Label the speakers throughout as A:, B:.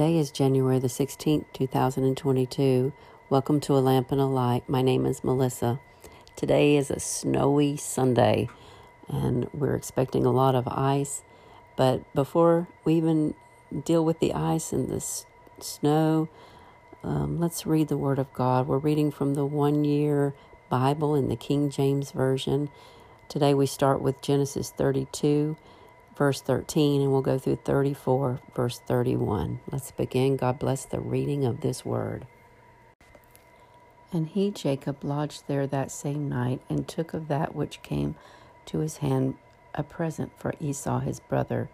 A: Today is January the 16th, 2022. Welcome to A Lamp and a Light. My name is Melissa. Today is a snowy Sunday, and we're expecting a lot of ice. But before we even deal with the ice and the s- snow, um, let's read the Word of God. We're reading from the one year Bible in the King James Version. Today we start with Genesis 32 verse 13, and we'll go through 34, verse 31. Let's begin. God bless the reading of this word. And he, Jacob, lodged there that same night, and took of that which came to his hand a present for Esau his brother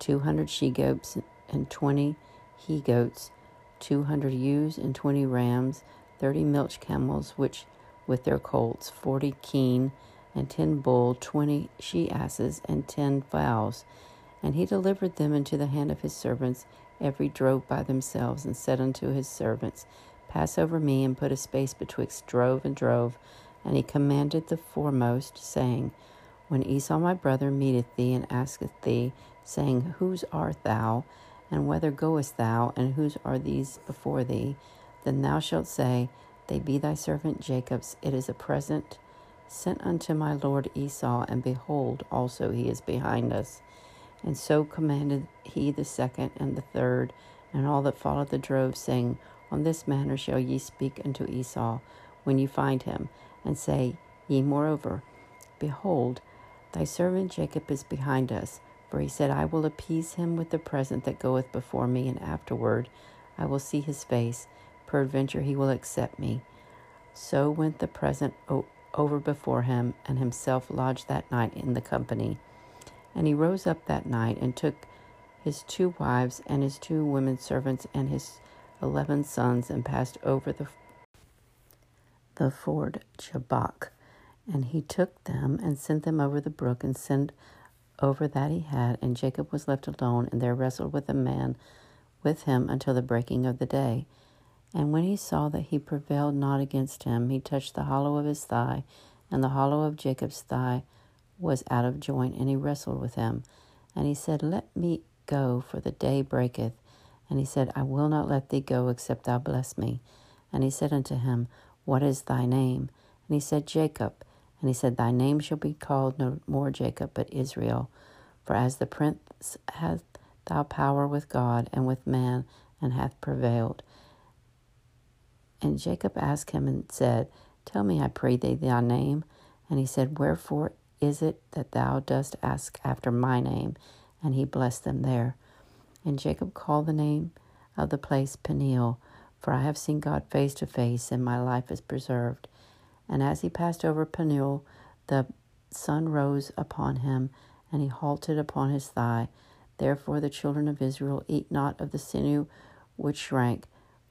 A: two hundred she goats and twenty he goats, two hundred ewes and twenty rams, thirty milch camels, which with their colts, forty kine and ten bull, twenty she asses, and ten fowls. And he delivered them into the hand of his servants, every drove by themselves, and said unto his servants, Pass over me, and put a space betwixt drove and drove. And he commanded the foremost, saying, When Esau my brother meeteth thee, and asketh thee, saying, Whose art thou? And whither goest thou? And whose are these before thee? Then thou shalt say, They be thy servant Jacob's. It is a present sent unto my lord Esau, and behold, also he is behind us. And so commanded he the second and the third, and all that followed the drove, saying, On this manner shall ye speak unto Esau when ye find him, and say ye moreover, Behold, thy servant Jacob is behind us. For he said, I will appease him with the present that goeth before me, and afterward I will see his face. Peradventure he will accept me. So went the present over before him, and himself lodged that night in the company. And he rose up that night and took his two wives and his two women servants and his eleven sons and passed over the the ford Jabbok. And he took them and sent them over the brook and sent over that he had. And Jacob was left alone, and there wrestled with a man with him until the breaking of the day. And when he saw that he prevailed not against him, he touched the hollow of his thigh, and the hollow of Jacob's thigh was out of joint, and he wrestled with him. And he said, Let me go, for the day breaketh. And he said, I will not let thee go, except thou bless me. And he said unto him, What is thy name? And he said, Jacob. And he said, Thy name shall be called no more Jacob, but Israel. For as the prince hath thou power with God and with man, and hath prevailed. And Jacob asked him and said, Tell me, I pray thee, thy name. And he said, Wherefore is it that thou dost ask after my name? And he blessed them there. And Jacob called the name of the place Peniel, for I have seen God face to face, and my life is preserved. And as he passed over Peniel, the sun rose upon him, and he halted upon his thigh. Therefore the children of Israel eat not of the sinew which shrank,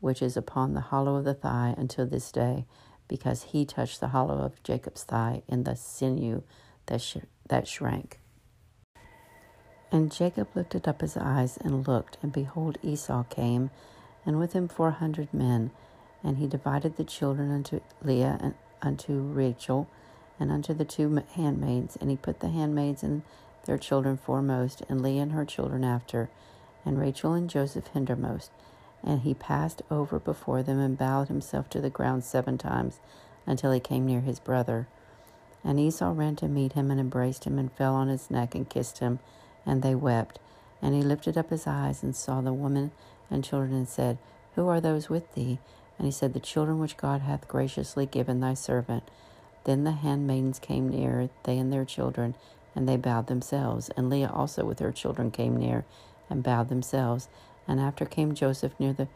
A: which is upon the hollow of the thigh until this day, because he touched the hollow of Jacob's thigh in the sinew that, sh- that shrank. And Jacob lifted up his eyes and looked, and behold, Esau came, and with him four hundred men. And he divided the children unto Leah and unto Rachel, and unto the two handmaids. And he put the handmaids and their children foremost, and Leah and her children after, and Rachel and Joseph hindermost. And he passed over before them and bowed himself to the ground seven times until he came near his brother. And Esau ran to meet him and embraced him and fell on his neck and kissed him, and they wept. And he lifted up his eyes and saw the woman and children and said, Who are those with thee? And he said, The children which God hath graciously given thy servant. Then the handmaidens came near, they and their children, and they bowed themselves. And Leah also with her children came near and bowed themselves. And after came Joseph near the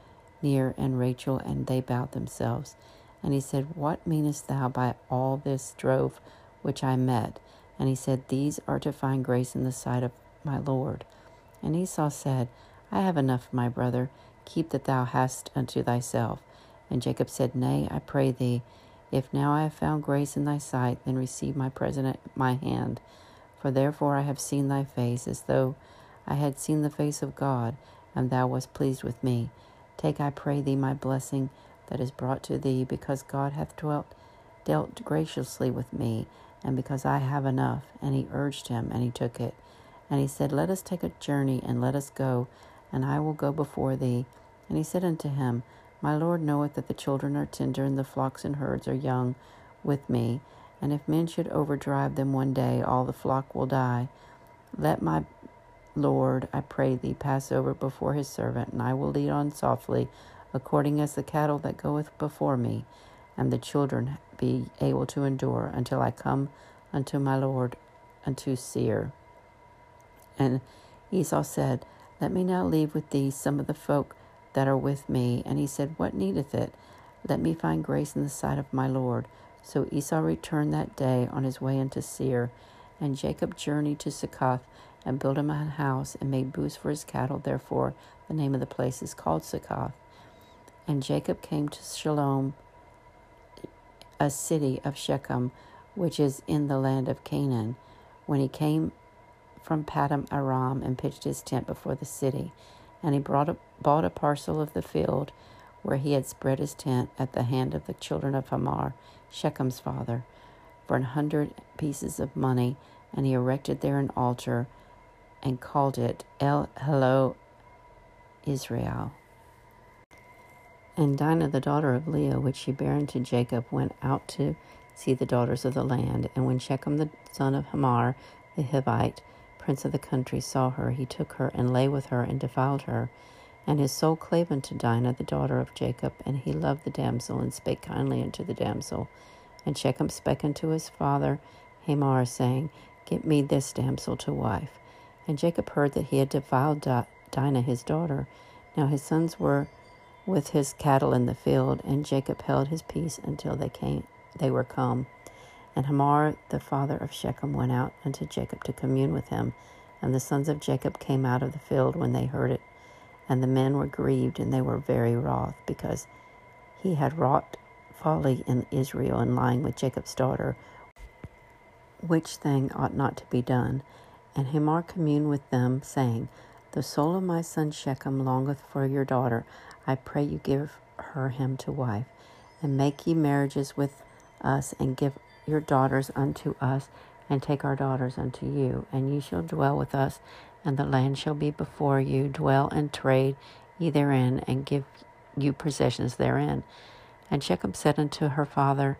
A: near and Rachel, and they bowed themselves. And he said, What meanest thou by all this drove which I met? And he said, These are to find grace in the sight of my Lord. And Esau said, I have enough, my brother. Keep that thou hast unto thyself. And Jacob said, Nay, I pray thee, if now I have found grace in thy sight, then receive my present at my hand. For therefore I have seen thy face, as though I had seen the face of God, and thou wast pleased with me. Take, I pray thee, my blessing that is brought to thee, because God hath dwelt, dealt graciously with me, and because I have enough. And he urged him, and he took it. And he said, Let us take a journey, and let us go and I will go before thee. And he said unto him, My Lord knoweth that the children are tender, and the flocks and herds are young with me. And if men should overdrive them one day, all the flock will die. Let my Lord, I pray thee, pass over before his servant, and I will lead on softly, according as the cattle that goeth before me, and the children be able to endure until I come unto my Lord, unto Seir. And Esau said, Let me now leave with thee some of the folk that are with me. And he said, What needeth it? Let me find grace in the sight of my Lord. So Esau returned that day on his way into Seir, and Jacob journeyed to Succoth and built him a house and made booths for his cattle. Therefore, the name of the place is called Succoth. And Jacob came to Shalom, a city of Shechem, which is in the land of Canaan. When he came from Paddan Aram and pitched his tent before the city. And he brought a, bought a parcel of the field where he had spread his tent at the hand of the children of Hamor, Shechem's father, for an hundred pieces of money. And he erected there an altar and called it El Hello Israel. And Dinah, the daughter of Leah, which she bare unto Jacob, went out to see the daughters of the land. And when Shechem the son of Hamor, the Hivite, prince of the country, saw her, he took her and lay with her and defiled her. And his soul clave unto Dinah, the daughter of Jacob, and he loved the damsel and spake kindly unto the damsel. And Shechem spake unto his father Hamor, saying, Get me this damsel to wife. And Jacob heard that he had defiled Dinah his daughter. Now his sons were with his cattle in the field, and Jacob held his peace until they came they were come. And Hamor, the father of Shechem, went out unto Jacob to commune with him. And the sons of Jacob came out of the field when they heard it. And the men were grieved, and they were very wroth, because he had wrought folly in Israel in lying with Jacob's daughter, which thing ought not to be done. And Hamor communed with them, saying, The soul of my son Shechem longeth for your daughter. I pray you give her him to wife, and make ye marriages with us, and give your daughters unto us, and take our daughters unto you, and ye shall dwell with us, and the land shall be before you. Dwell and trade ye therein, and give you possessions therein. And Shechem said unto her father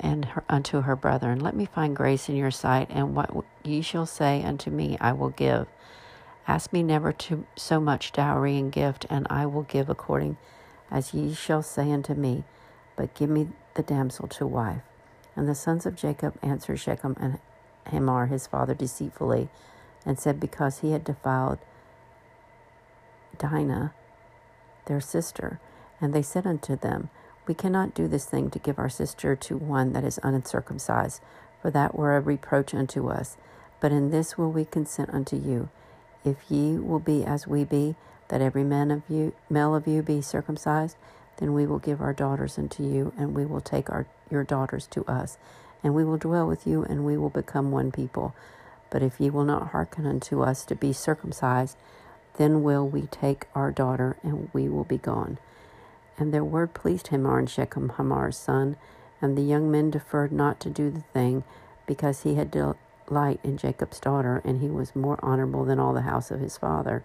A: and her, unto her brethren, Let me find grace in your sight, and what ye shall say unto me I will give. Ask me never to so much dowry and gift, and I will give according as ye shall say unto me. But give me the damsel to wife. And the sons of Jacob answered Shechem and Hamor his father deceitfully, and said, Because he had defiled Dinah, their sister. And they said unto them, We cannot do this thing to give our sister to one that is uncircumcised, for that were a reproach unto us. But in this will we consent unto you. If ye will be as we be, that every man of you, male of you, be circumcised, then we will give our daughters unto you, and we will take our, your daughters to us, and we will dwell with you, and we will become one people. But if ye will not hearken unto us to be circumcised, then will we take our daughter, and we will be gone. And their word pleased Hamor and Shechem, Hamor's son, and the young men deferred not to do the thing, because he had delight in Jacob's daughter, and he was more honorable than all the house of his father.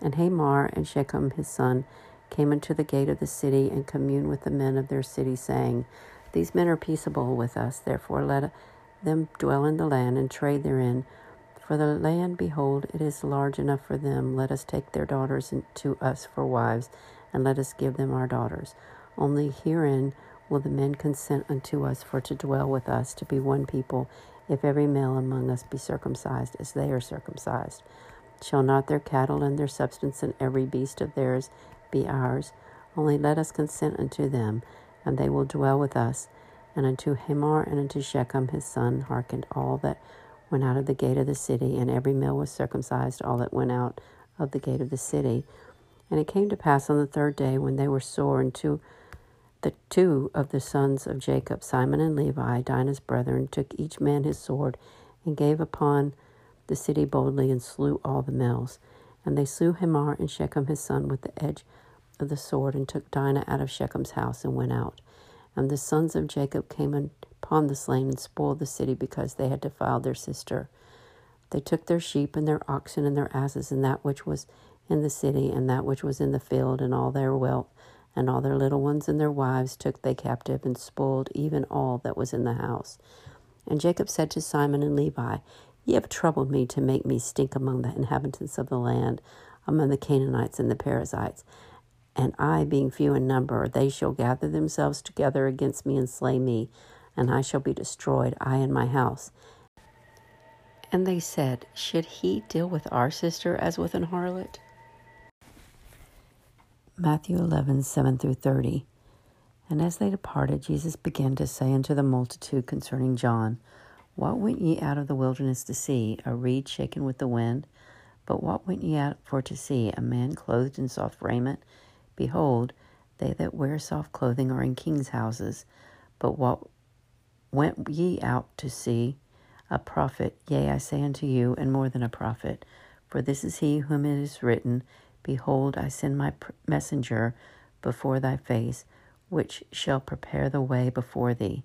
A: And Hamor and Shechem his son came into the gate of the city and communed with the men of their city, saying, These men are peaceable with us, therefore let them dwell in the land and trade therein. For the land, behold, it is large enough for them. Let us take their daughters to us for wives, and let us give them our daughters. Only herein will the men consent unto us for to dwell with us, to be one people, if every male among us be circumcised as they are circumcised. Shall not their cattle and their substance and every beast of theirs be ours. Only let us consent unto them, and they will dwell with us. And unto Hamor and unto Shechem his son hearkened all that went out of the gate of the city, and every male was circumcised, all that went out of the gate of the city. And it came to pass on the third day, when they were sore, and two, the two of the sons of Jacob, Simon and Levi, Dinah's brethren, took each man his sword, and gave upon the city boldly, and slew all the males. And they slew Hamor and Shechem his son with the edge of the sword, and took Dinah out of Shechem's house, and went out. And the sons of Jacob came upon the slain and spoiled the city because they had defiled their sister. They took their sheep and their oxen and their asses and that which was in the city, and that which was in the field, and all their wealth, and all their little ones and their wives took they captive, and spoiled even all that was in the house. And Jacob said to Simon and Levi, Ye have troubled me to make me stink among the inhabitants of the land, among the Canaanites and the Perizzites. And I, being few in number, they shall gather themselves together against me and slay me, and I shall be destroyed, I and my house. And they said, Should he deal with our sister as with an harlot? Matthew 11, 7 through 30. And as they departed, Jesus began to say unto the multitude concerning John, What went ye out of the wilderness to see? A reed shaken with the wind? But what went ye out for to see? A man clothed in soft raiment? Behold, they that wear soft clothing are in kings' houses. But what went ye out to see? A prophet, yea, I say unto you, and more than a prophet. For this is he whom it is written, Behold, I send my messenger before thy face, which shall prepare the way before thee.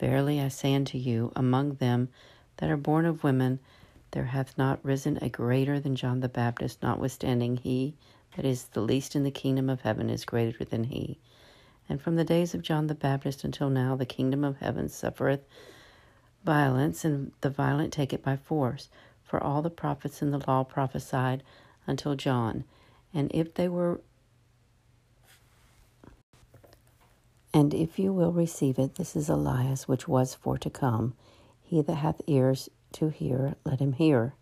A: Verily I say unto you, among them that are born of women, there hath not risen a greater than John the Baptist, notwithstanding he that is the least in the kingdom of heaven is greater than he. And from the days of John the Baptist until now, the kingdom of heaven suffereth violence, and the violent take it by force. For all the prophets in the law prophesied until John. And if they were And if you will receive it, this is Elias, which was for to come. He that hath ears to hear, let him hear.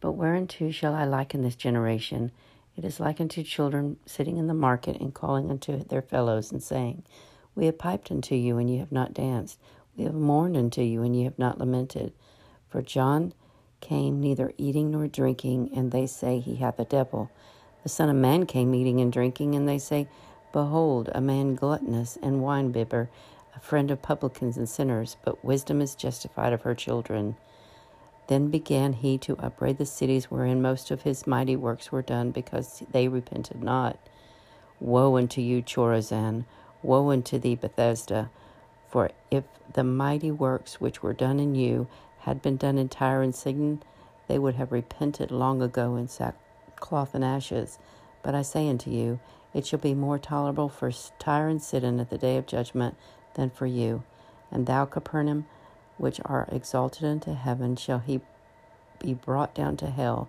A: But whereunto shall I liken this generation? It is like unto children sitting in the market and calling unto their fellows and saying, We have piped unto you, and ye have not danced. We have mourned unto you, and ye have not lamented. For John came neither eating nor drinking, and they say he hath a devil. The Son of Man came eating and drinking, and they say, Behold, a man gluttonous and winebibber, a friend of publicans and sinners, but wisdom is justified of her children. Then began he to upbraid the cities wherein most of his mighty works were done, because they repented not. Woe unto you, Chorazin! Woe unto thee, Bethsaida! For if the mighty works which were done in you had been done in Tyre and Sidon, they would have repented long ago in sackcloth and ashes. But I say unto you, it shall be more tolerable for Tyre and Sidon at the day of judgment than for you. And thou, Capernaum, which are exalted unto heaven, shall he be brought down to hell.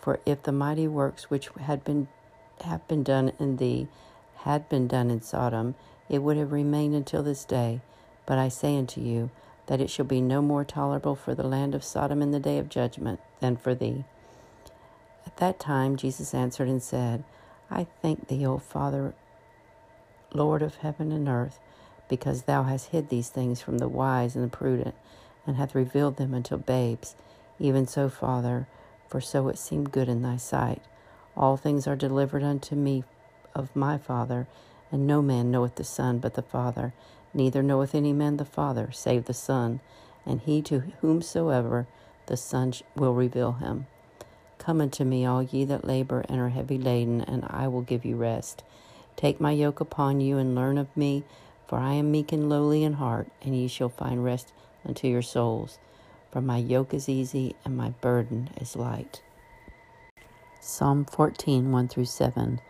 A: For if the mighty works which had been have been done in thee had been done in Sodom, it would have remained until this day. But I say unto you that it shall be no more tolerable for the land of Sodom in the day of judgment than for thee. At that time Jesus answered and said, I thank thee, O Father, Lord of heaven and earth because thou hast hid these things from the wise and the prudent, and hath revealed them unto babes. Even so, Father, for so it seemed good in thy sight. All things are delivered unto me of my Father, and no man knoweth the Son but the Father, neither knoweth any man the Father save the Son, and he to whomsoever the Son will reveal him. Come unto me, all ye that labor and are heavy laden, and I will give you rest. Take my yoke upon you and learn of me for I am meek and lowly in heart, and ye shall find rest unto your souls. For my yoke is easy and my burden is light. Psalm 14 1 through 7.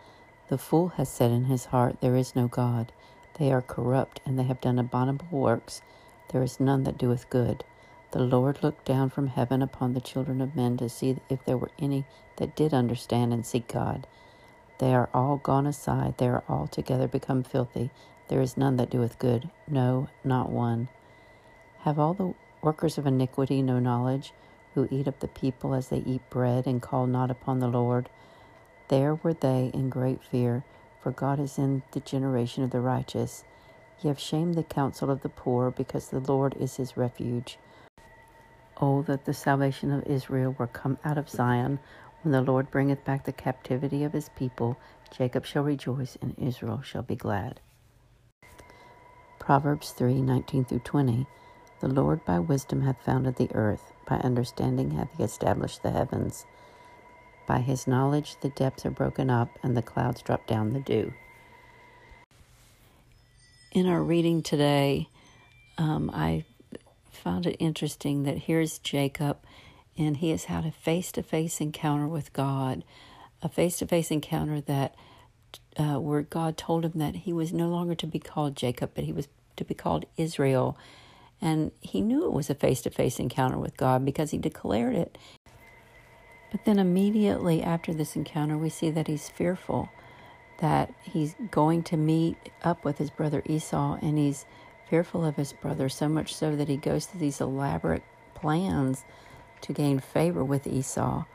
A: The fool has said in his heart, There is no God. They are corrupt, and they have done abominable works. There is none that doeth good. The Lord looked down from heaven upon the children of men to see if there were any that did understand and seek God. They are all gone aside, they are altogether become filthy. There is none that doeth good, no, not one. Have all the workers of iniquity no knowledge, who eat up the people as they eat bread and call not upon the Lord? There were they in great fear, for God is in the generation of the righteous. Ye have shamed the counsel of the poor, because the Lord is his refuge. Oh, that the salvation of Israel were come out of Zion. When the Lord bringeth back the captivity of his people, Jacob shall rejoice, and Israel shall be glad. Proverbs 3 19 through 20. The Lord by wisdom hath founded the earth, by understanding hath he established the heavens. By his knowledge the depths are broken up, and the clouds drop down the dew. In our reading today, um, I found it interesting that here's Jacob, and he has had a face to face encounter with God a face to face encounter that uh, where God told him that he was no longer to be called Jacob, but he was to be called Israel. And he knew it was a face to face encounter with God because he declared it. But then immediately after this encounter, we see that he's fearful, that he's going to meet up with his brother Esau, and he's fearful of his brother so much so that he goes through these elaborate plans to gain favor with Esau.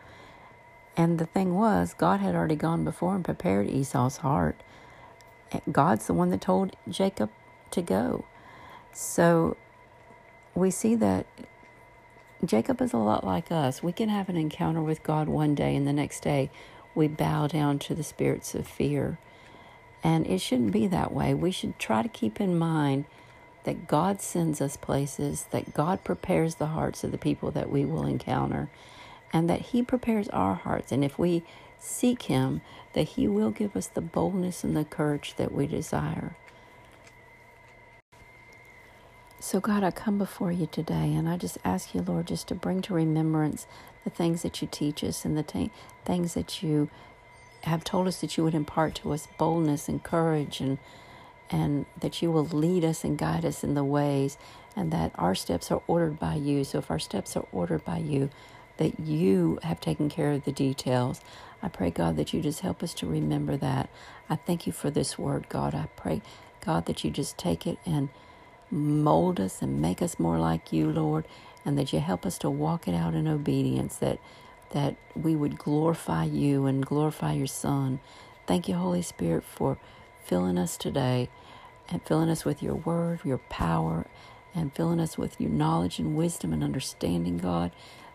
A: And the thing was, God had already gone before and prepared Esau's heart. God's the one that told Jacob to go. So we see that Jacob is a lot like us. We can have an encounter with God one day, and the next day we bow down to the spirits of fear. And it shouldn't be that way. We should try to keep in mind that God sends us places, that God prepares the hearts of the people that we will encounter, and that He prepares our hearts. And if we seek Him, that He will give us the boldness and the courage that we desire. So, God, I come before you today and I just ask you, Lord, just to bring to remembrance the things that you teach us and the t- things that you have told us that you would impart to us boldness and courage and and that you will lead us and guide us in the ways and that our steps are ordered by you. So if our steps are ordered by you, that you have taken care of the details. I pray, God, that you just help us to remember that. I thank you for this word, God. I pray, God, that you just take it and mold us and make us more like you, Lord, and that you help us to walk it out in obedience, that that we would glorify you and glorify your Son. Thank you, Holy Spirit, for filling us today and filling us with your word, your power, and filling us with your knowledge and wisdom and understanding, God,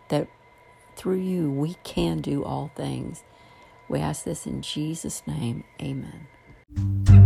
A: that through you we can do all things. We ask this in Jesus' name. Amen.